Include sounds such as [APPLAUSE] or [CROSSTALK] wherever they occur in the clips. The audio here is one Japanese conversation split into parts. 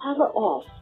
Power off.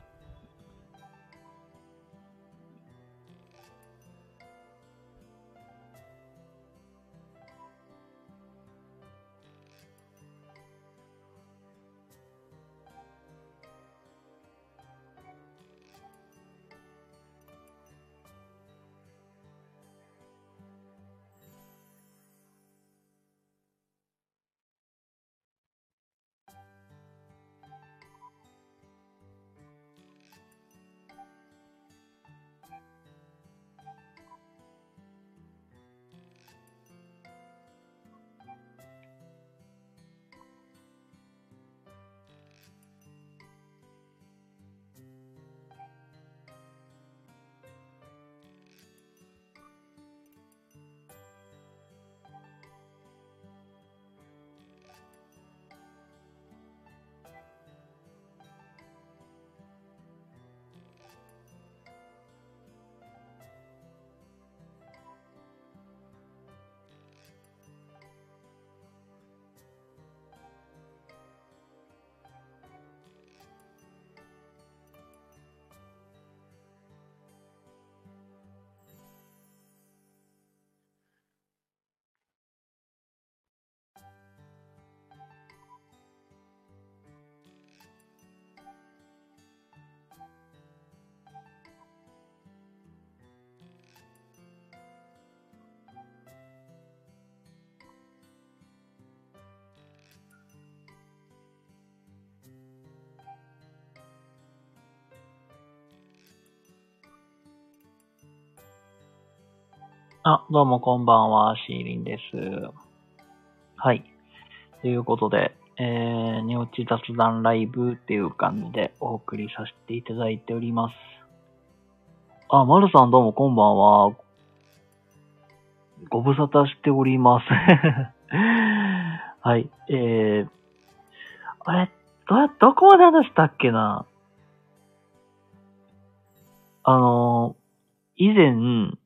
あ、どうもこんばんは、シーリンです。はい。ということで、えー、寝落ち雑談ライブっていう感じでお送りさせていただいております。あ、まるさんどうもこんばんは。ご無沙汰しております。[LAUGHS] はい。えー、あれ、ど、どこまで話したっけなあのー、以前、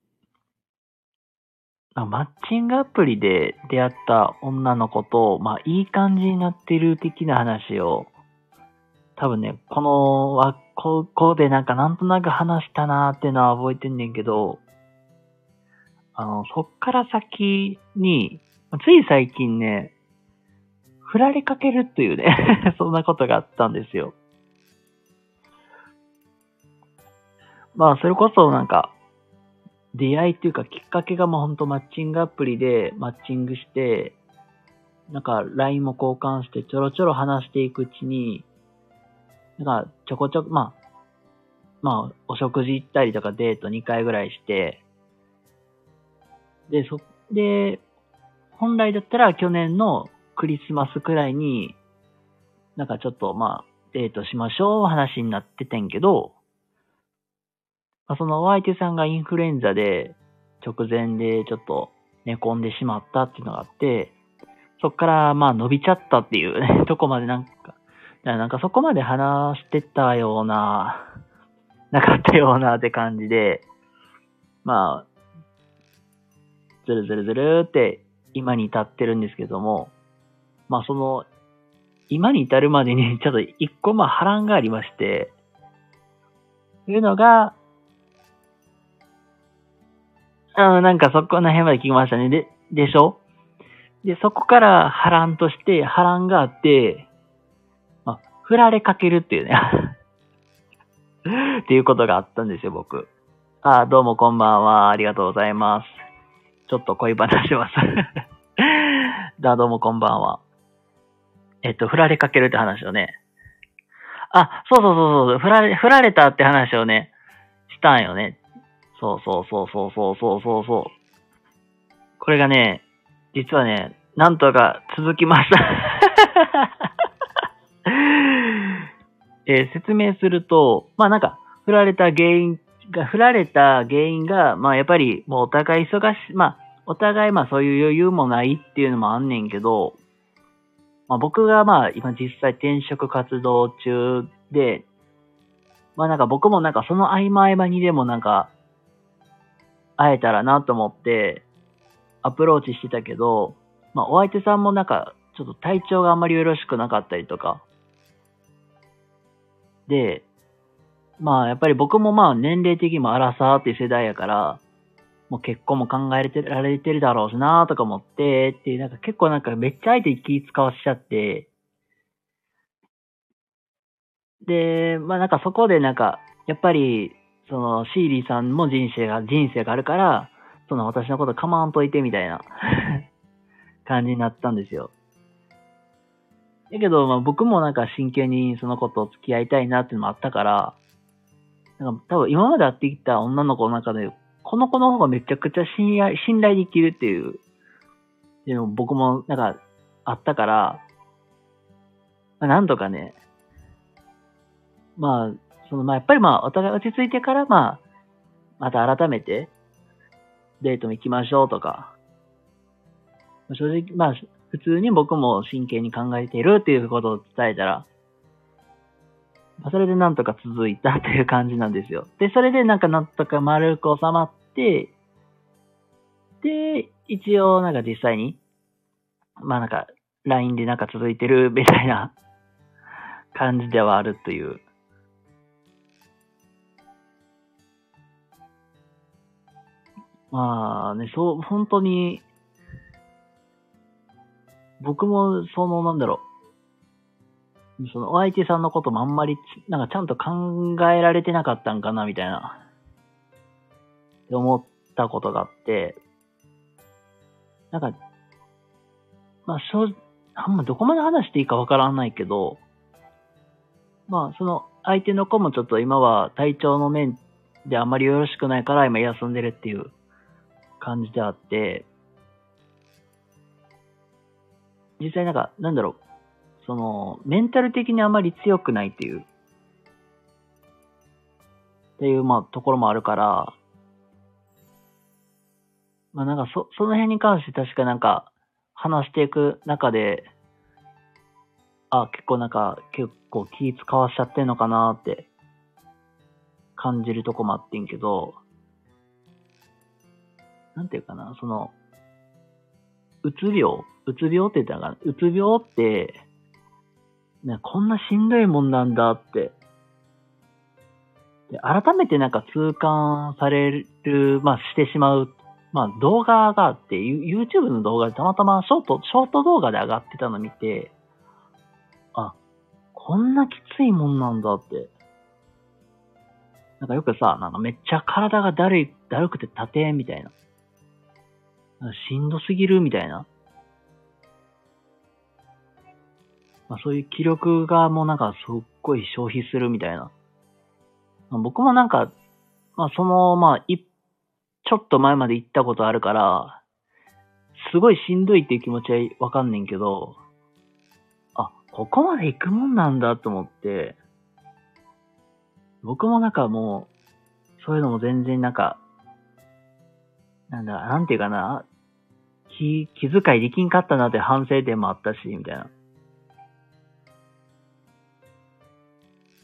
マッチングアプリで出会った女の子と、まあ、いい感じになってる的な話を、多分ね、この、わ、ここでなんかなんとなく話したなーってのは覚えてんねんけど、あの、そっから先に、つい最近ね、振られかけるっていうね、[LAUGHS] そんなことがあったんですよ。まあ、それこそなんか、出会いっていうかきっかけがもうほんとマッチングアプリでマッチングして、なんか LINE も交換してちょろちょろ話していくうちに、なんかちょこちょこ、まあ、まあ、お食事行ったりとかデート2回ぐらいして、で、そ、で、本来だったら去年のクリスマスくらいに、なんかちょっとまあ、デートしましょう話になっててんけど、まあ、そのお相手さんがインフルエンザで直前でちょっと寝込んでしまったっていうのがあって、そっからまあ伸びちゃったっていうね、[LAUGHS] とこまでなんか、なんかそこまで話してたような、[LAUGHS] なかったようなって感じで、まあ、ずるずるずるって今に至ってるんですけども、まあその、今に至るまでにちょっと一個まあ波乱がありまして、というのが、うん、なんかそこら辺まで聞きましたね。で、でしょ？で、そこから波乱として波乱があって、まあ、振られかけるっていうね。[LAUGHS] っていうことがあったんですよ、僕。あ、どうもこんばんは。ありがとうございます。ちょっと恋話します。[LAUGHS] だ、どうもこんばんは。えっと、振られかけるって話をね。あ、そうそうそうそう、振られ、振られたって話をね、したんよね。そうそうそうそうそうそうそうそう。これがね、実はね、なんとか続きました。[LAUGHS] えー説明すると、まあなんか、振られた原因が、振られた原因が、まあやっぱりもうお互い忙し、まあお互いまあそういう余裕もないっていうのもあんねんけど、まあ僕がまあ今実際転職活動中で、まあなんか僕もなんかその合間合間にでもなんか、会えたらなと思って、アプローチしてたけど、まあお相手さんもなんか、ちょっと体調があんまりよろしくなかったりとか。で、まあやっぱり僕もまあ年齢的にも荒さっていう世代やから、もう結婚も考えられてるだろうしなとか思って、っていうなんか結構なんかめっちゃ相手気使わしちゃって、で、まあなんかそこでなんか、やっぱり、そのシーリーさんも人生が、人生があるから、その私のこと構わんといてみたいな [LAUGHS] 感じになったんですよ。だけど、まあ僕もなんか真剣にその子と付き合いたいなっていうのもあったから、なんか多分今まで会ってきた女の子の中で、この子の方がめちゃくちゃ信頼信頼できるっていう、っていうのも僕もなんかあったから、まあ、なんとかね、まあ、そのまあやっぱりまあお互い落ち着いてからまあ、また改めてデートも行きましょうとか、正直まあ普通に僕も真剣に考えているっていうことを伝えたら、まあそれでなんとか続いたという感じなんですよ。で、それでなんかなんとか丸く収まって、で、一応なんか実際に、まあなんか LINE でなんか続いてるみたいな感じではあるという。まあね、そう、本当に、僕もそのなんだろう、そのお相手さんのこともあんまり、なんかちゃんと考えられてなかったんかな、みたいな、って思ったことがあって、なんか、まあ、正直、あんまどこまで話していいかわからないけど、まあ、その相手の子もちょっと今は体調の面であんまりよろしくないから今休んでるっていう感じであって、実際なんか、なんだろう、その、メンタル的にあまり強くないっていう、っていう、まあ、ところもあるから、まあなんかそ、その辺に関して確かなんか、話していく中で、あ、結構なんか、結構気使わしちゃってんのかなって、感じるとこもあってんけど、なんていうかな、その、うつ病うつ病って言ったのかなうつ病って、ね、こんなしんどいもんなんだって。で改めてなんか痛感される、まあしてしまう、まあ動画があって、YouTube の動画でたまたまショート、ショート動画で上がってたの見て、あ、こんなきついもんなんだって。なんかよくさ、なんかめっちゃ体がだるい、だるくて立てみたいな。しんどすぎるみたいな。まあ、そういう気力がもうなんかすっごい消費するみたいな。まあ、僕もなんか、まあその、まあい、ちょっと前まで行ったことあるから、すごいしんどいっていう気持ちはわかんねんけど、あ、ここまで行くもんなんだと思って、僕もなんかもう、そういうのも全然なんか、なんだ、なんていうかな、気、気遣いできんかったなって反省点もあったし、みたいな。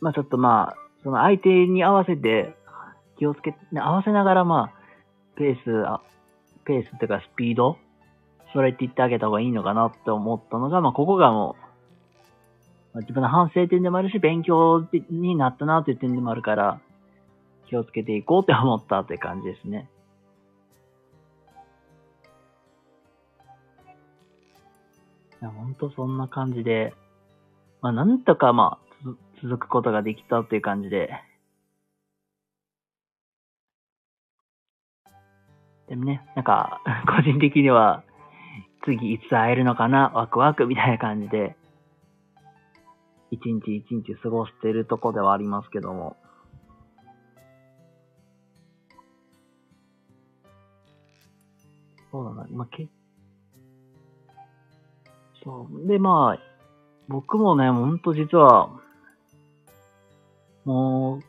まあちょっとまあ、その相手に合わせて気をつけ、ね、合わせながらまあ、ペース、あペースっていうかスピード、それって言ってあげた方がいいのかなって思ったのが、まあここがもう、まあ自分の反省点でもあるし、勉強になったなという点でもあるから、気をつけていこうって思ったって感じですね。や、ほんとそんな感じで、まあなんとかまあ、続くことができたっていう感じで。でもね、なんか、[LAUGHS] 個人的には、次いつ会えるのかな、ワクワクみたいな感じで、一日一日過ごしてるとこではありますけども。そうだな、まあ、け、そう。で、まあ、僕もね、ほんと実は、もう、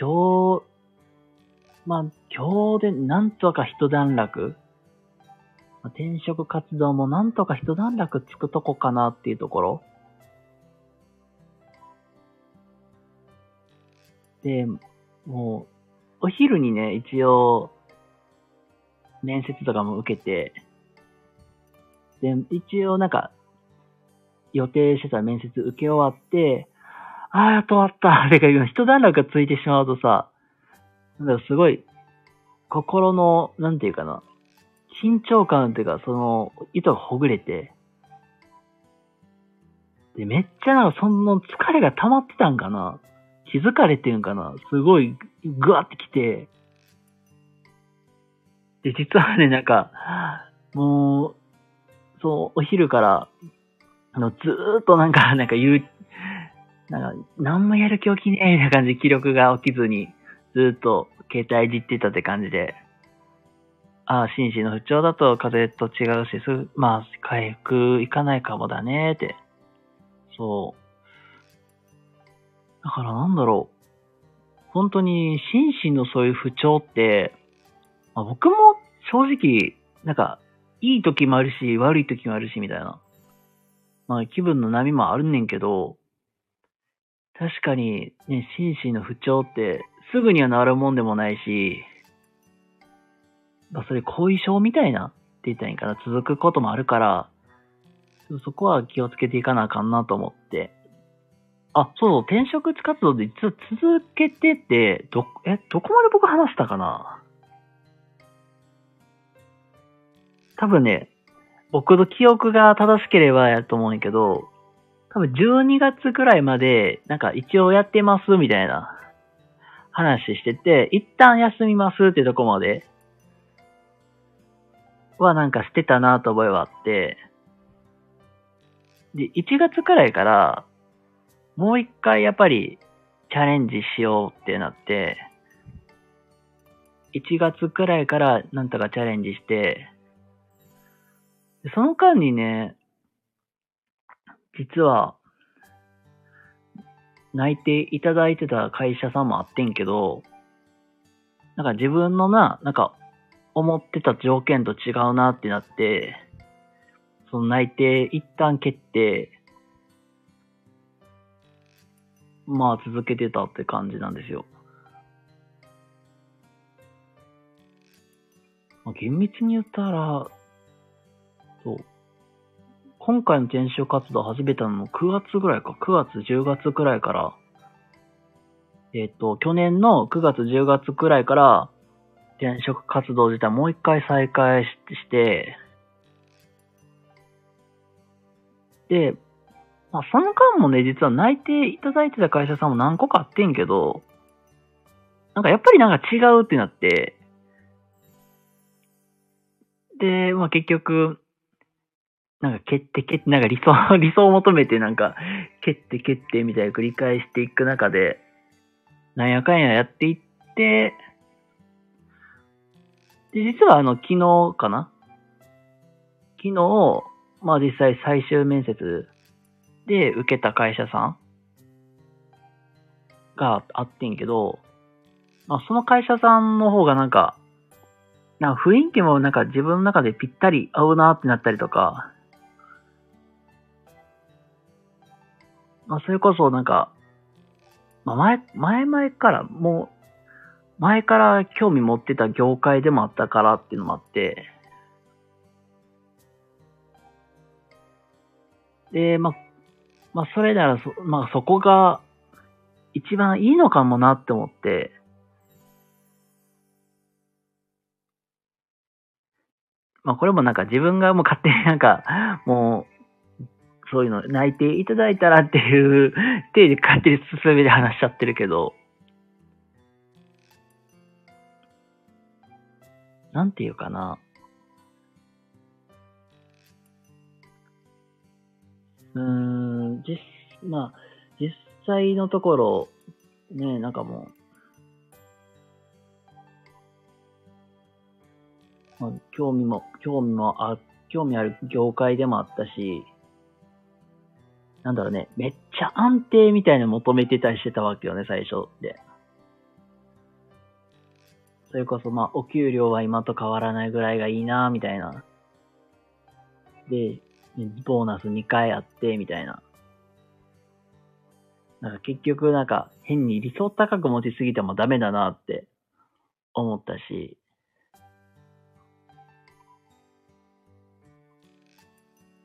今日、まあ、今日でなんとか一段落、まあ転職活動もなんとか一段落つくとこかなっていうところ。で、もう、お昼にね、一応、面接とかも受けて、で、一応なんか、予定してた面接受け終わって、ああ、やっと終わった。っ [LAUGHS] てか、一段落がついてしまうとさ、なんかすごい、心の、なんていうかな、緊張感っていうか、その、糸がほぐれて、で、めっちゃなんかその疲れが溜まってたんかな。気づかれてんかな。すごい、ぐわってきて、で、実はね、なんか、もう、そう、お昼から、あの、ずーっとなんか、[LAUGHS] なんか言う、なんか、何もやる気起きねえみたいな感じで気力が起きずに、ずーっと携帯いじってたって感じで、ああ、心身の不調だと風邪と違うし、すぐ、まあ、回復いかないかもだねーって。そう。だからなんだろう。本当に心身のそういう不調って、まあ、僕も正直、なんか、いい時もあるし、悪い時もあるし、みたいな。まあ、気分の波もあるんねんけど、確かに、ね、心身の不調って、すぐには治るもんでもないし、まあ、それ後遺症みたいなって言ったらいいかな、続くこともあるから、そこは気をつけていかなあかんなと思って。あ、そうそう、転職活動で実は続けてて、ど、え、どこまで僕話したかな？多分ね、僕の記憶が正しければやと思うんやけど、多分12月くらいまで、なんか一応やってますみたいな話してて、一旦休みますってとこまではなんかしてたなと覚えはあって、で、1月くらいから、もう一回やっぱりチャレンジしようってなって、1月くらいからなんとかチャレンジして、その間にね、実は、内定いただいてた会社さんもあってんけど、なんか自分のな、なんか思ってた条件と違うなってなって、その内定一旦決定、まあ続けてたって感じなんですよ。まあ、厳密に言ったら、今回の転職活動始めたのも9月ぐらいか。9月、10月くらいから。えっ、と、去年の9月、10月くらいから、転職活動自体もう一回再開しして、で、まあ、その間もね、実は内定いただいてた会社さんも何個かあってんけど、なんかやっぱりなんか違うってなって、で、まあ結局、なんか蹴って蹴って、なんか理想、[LAUGHS] 理想を求めてなんか、蹴って蹴ってみたいな繰り返していく中で、なんやかんややっていって、で、実はあの、昨日かな？昨日、まあ実際最終面接で受けた会社さんがあってんけど、まあその会社さんの方がなんか、なんか雰囲気もなんか自分の中でぴったり合うなってなったりとか、まあそれこそなんか、まあ前、前々からもう、前から興味持ってた業界でもあったからっていうのもあって、で、まあ、まあそれならそ、まあそこが一番いいのかもなって思って、まあこれもなんか自分がもう勝手になんか、もう、そういうの内定いただいたらっていう手で勝手に進めで話しちゃってるけど、なんていうかな。うーん、実、まあ、実際のところ、ね、なんかもう、まあ、興味も、興味もあ、興味ある業界でもあったし、なんだろうね、めっちゃ安定みたいなの求めてたりしてたわけよね、最初で。それこそ、まあ、お給料は今と変わらないぐらいがいいな、みたいな。で、ボーナス2回あって、みたいな。なんか結局なんか変に理想高く持ちすぎてもダメだなって思ったし。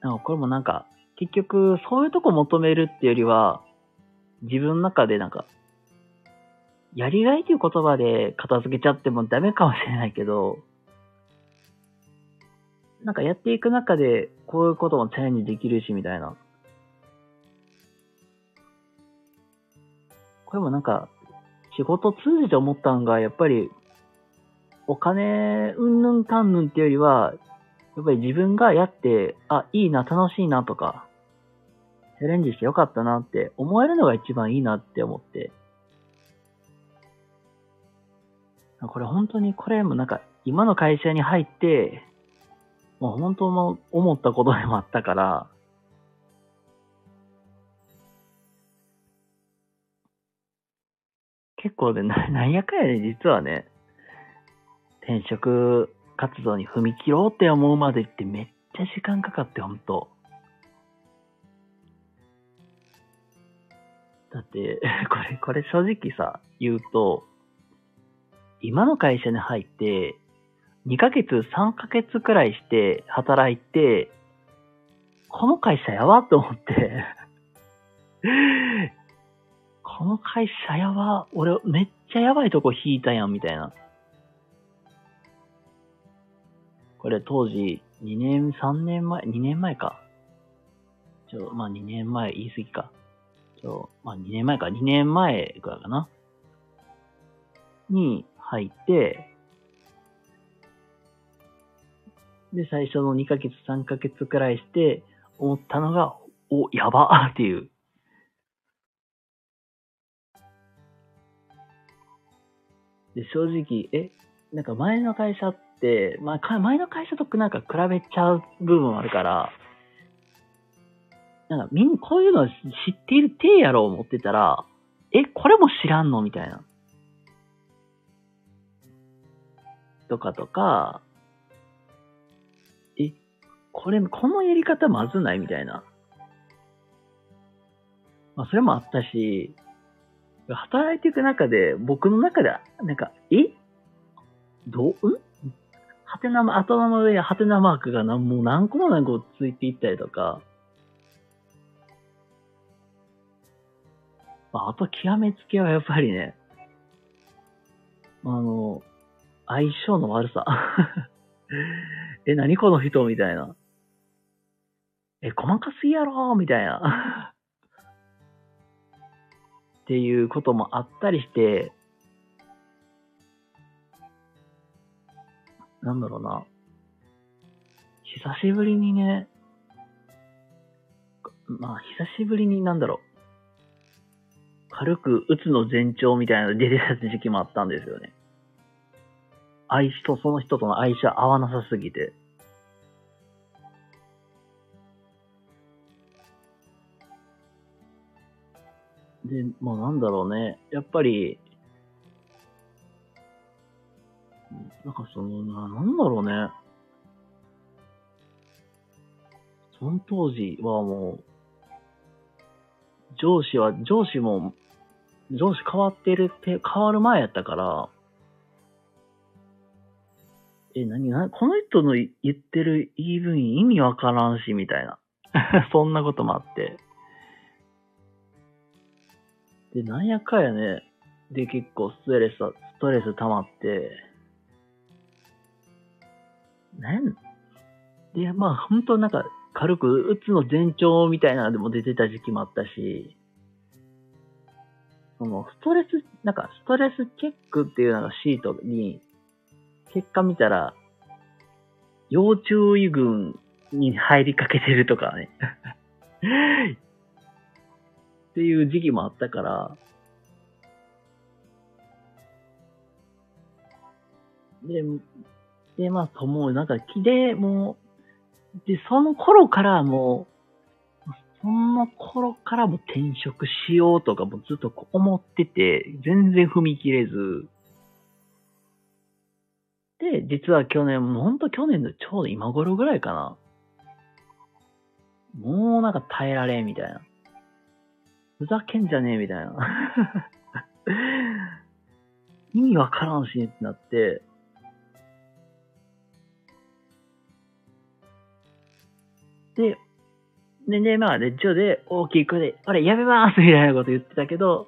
なんかこれもなんか結局、そういうとこ求めるっていうよりは、自分の中でなんか、やりがいという言葉で片付けちゃってもダメかもしれないけど、なんかやっていく中で、こういうこともチャレンジできるし、みたいな。これもなんか、仕事通じて思ったんが、やっぱり、お金、うんぬんかんぬんっていうよりは、やっぱり自分がやって、あ、いいな、楽しいなとか、チャレンジしてよかったなって思えるのが一番いいなって思って。これ本当に、これもなんか、今の会社に入って、もう本当の思ったことでもあったから、結構ね、な、[LAUGHS] んやかやね、実はね、転職活動に踏み切ろうって思うまでってめっちゃ時間かかって、ほんと。だって、[LAUGHS] これ、これ正直さ、言うと、今の会社に入って、2ヶ月、3ヶ月くらいして働いて、この会社やばって思って [LAUGHS] この会社やば、俺めっちゃやばいとこ引いたやん、みたいな。これ当時、2年、3年前、2年前か。ちょ、まあ2年前、言い過ぎか。ちょ、まあ2年前か、2年前ぐらいかな。に入って、で、最初の2ヶ月、3ヶ月くらいして、思ったのが、お、やばっていう。で、正直、え、なんか前の会社っ、まあ、前の会社となんか比べちゃう部分もあるから、なんかみんなこういうの知っている体やろう思ってたら、え、これも知らんの？みたいな。とかとか、え、これ、このやり方まずない？みたいな。まあ、それもあったし、働いていく中で、僕の中で、なんか、え？どう、んハテナ、頭の上にハテナマークがなもう何個も何個ついていったりとか、まあ、あと極めつけはやっぱりね、あの、相性の悪さ。[LAUGHS] え、何この人みたいな。え、細かすぎやろみたいな。っていうこともあったりして、なんだろうな。久しぶりにね、まあ、久しぶりになんだろう。軽くうつの前兆みたいなの出てた時期もあったんですよね。相性、その人との相性合わなさすぎて。で、まあなんだろうね。やっぱり、なんかそのな、なんだろうね。その当時はもう、上司は、上司も、上司変わってるって、変わる前やったから、え、何な、この人の言ってる言い分意味わからんし、みたいな。[LAUGHS] そんなこともあって。で、なんやかやね。で、結構ストレス、ストレス溜まって、なんで、まあ、本当なんか、軽く、うつの前兆みたいなのでも出てた時期もあったし、その、ストレス、なんか、ストレスチェックっていうのがシートに、結果見たら、要注意群に入りかけてるとかね。[LAUGHS] っていう時期もあったから、で、で、まあ、もうなんか気で、もう、で、その頃からもう、その頃からも転職しようとかもずっと思ってて、全然踏み切れず、で、実は去年、もうほんと去年のちょうど今頃ぐらいかな。もうなんか耐えられみたいな。ふざけんじゃねえみたいな。[LAUGHS] 意味わからんしねってなって、で、で、で、まあ、で、ちょで大きい声で、あれ、やめますみたいなこと言ってたけど、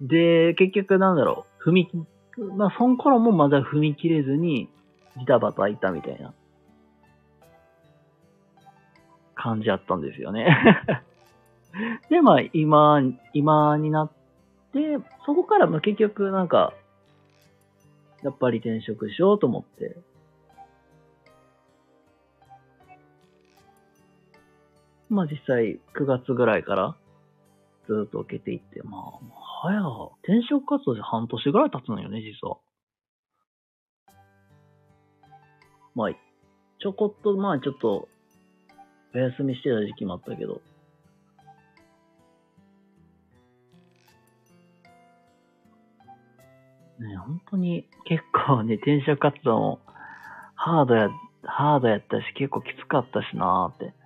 で、結局なんだろう、踏み、まあ、その頃もまだ踏み切れずに、ジタバタいたみたいな感じだったんですよね。[LAUGHS] で、まあ、今、今になって、そこからまあ結局なんか、やっぱり転職しようと思って、まあ実際9月ぐらいからずっと受けていって、まあ、早、転職活動で半年ぐらい経つのよね、実は。まあ、ちょこっと、まあちょっと、お休みしてた時期もあったけど、ね、本当に結構ね、転職活動もハードや、ハードやったし、結構きつかったしなーって。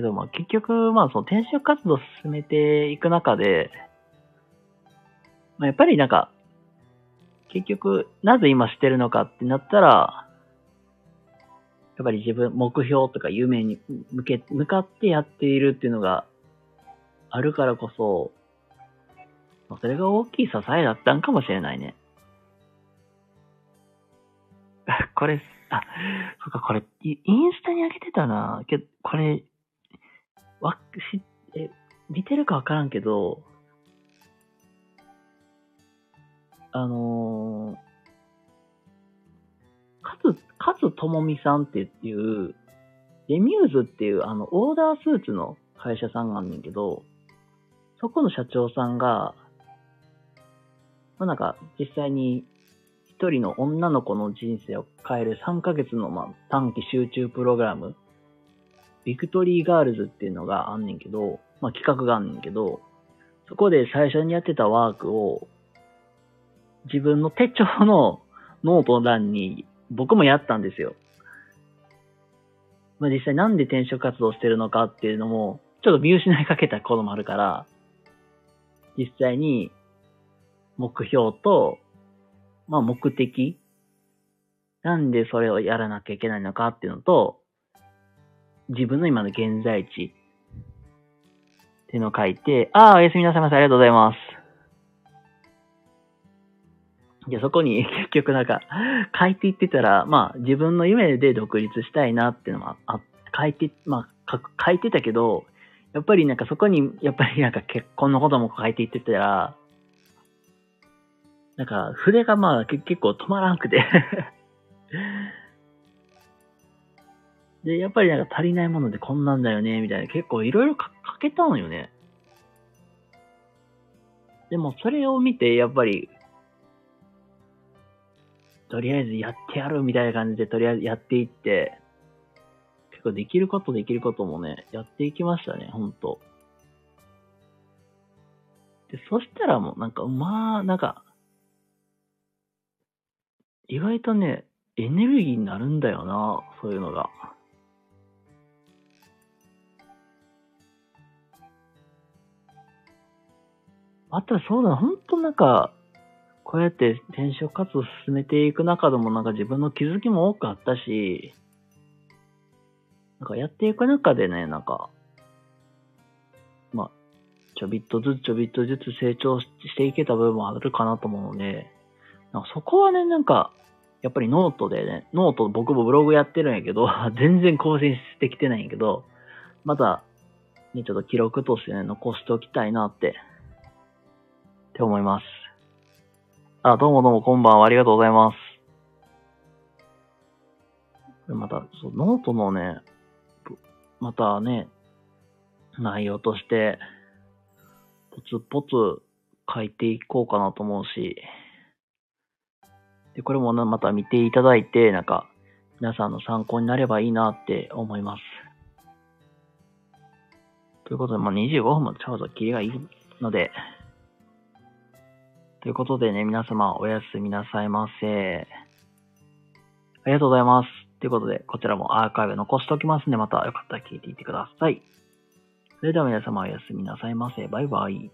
けどまあ結局、まあその転職活動を進めていく中で、まあやっぱりなんか、結局、なぜ今してるのかってなったら、やっぱり自分、目標とか夢に向け、向かってやっているっていうのがあるからこそ、まあそれが大きい支えだったんかもしれないね。[LAUGHS] これ、あ、そっか、これ、インスタに上げてたな。け、これ、わ、し、え、見てるかわからんけど、あのー、かつ、かつともみさんっていう、デミューズっていう、あの、オーダースーツの会社さんがあんねんけど、そこの社長さんが、まあ、なんか、実際に、一人の女の子の人生を変える3ヶ月の、まあ、短期集中プログラム、ビクトリーガールズっていうのがあんねんけど、まあ、企画があんねんけど、そこで最初にやってたワークを、自分の手帳のノート欄に僕もやったんですよ。まあ、実際なんで転職活動してるのかっていうのも、ちょっと見失いかけたこともあるから、実際に目標と、まあ目的、なんでそれをやらなきゃいけないのかっていうのと、自分の今の現在地っていうのを書いて、ああ、おやすみなさいませ、ありがとうございます。で、そこに [LAUGHS] 結局なんか書いていってたら、まあ自分の夢で独立したいなっていうのもあ、書いて、まあ書書いてたけど、やっぱりなんかそこに、やっぱりなんか結婚のことも書いていってたら、なんか筆がまあ結構止まらんくて [LAUGHS] で、やっぱりなんか足りないものでこんなんだよね、みたいな結構いろいろ書けたのよね。でもそれを見て、やっぱり、とりあえずやってやるみたいな感じで、とりあえずやっていって、結構できることできることもね、やっていきましたね、ほんと。で、そしたらもうなんか、まあ、なんか、意外とね、エネルギーになるんだよな、そういうのが。あとそうだな、ほんとなんか、こうやって転職活動を進めていく中でもなんか自分の気づきも多くあったし、なんかやっていく中でね、なんか、まあ、ちょびっとずつちょびっとずつ成長していけた部分もあるかなと思うので、なんかそこはね、なんか、やっぱりノートでね、ノート僕もブログやってるんやけど、[LAUGHS] 全然更新してきてないんやけど、また、ね、ちょっと記録としてね、残しておきたいなって、って思います。あ、どうもどうもこんばんは、ありがとうございます。また、そう、ノートのね、またね、内容として、ポツポツ書いていこうかなと思うし、で、これもなまた見ていただいて、なんか、皆さんの参考になればいいなって思います。ということで、まあ、25分もちょうど切りがいいので、ということでね、皆様おやすみなさいませ。ありがとうございます。ということで、こちらもアーカイブ残しておきますんで、またよかったら聞いていってください。それでは皆様おやすみなさいませ。バイバイ。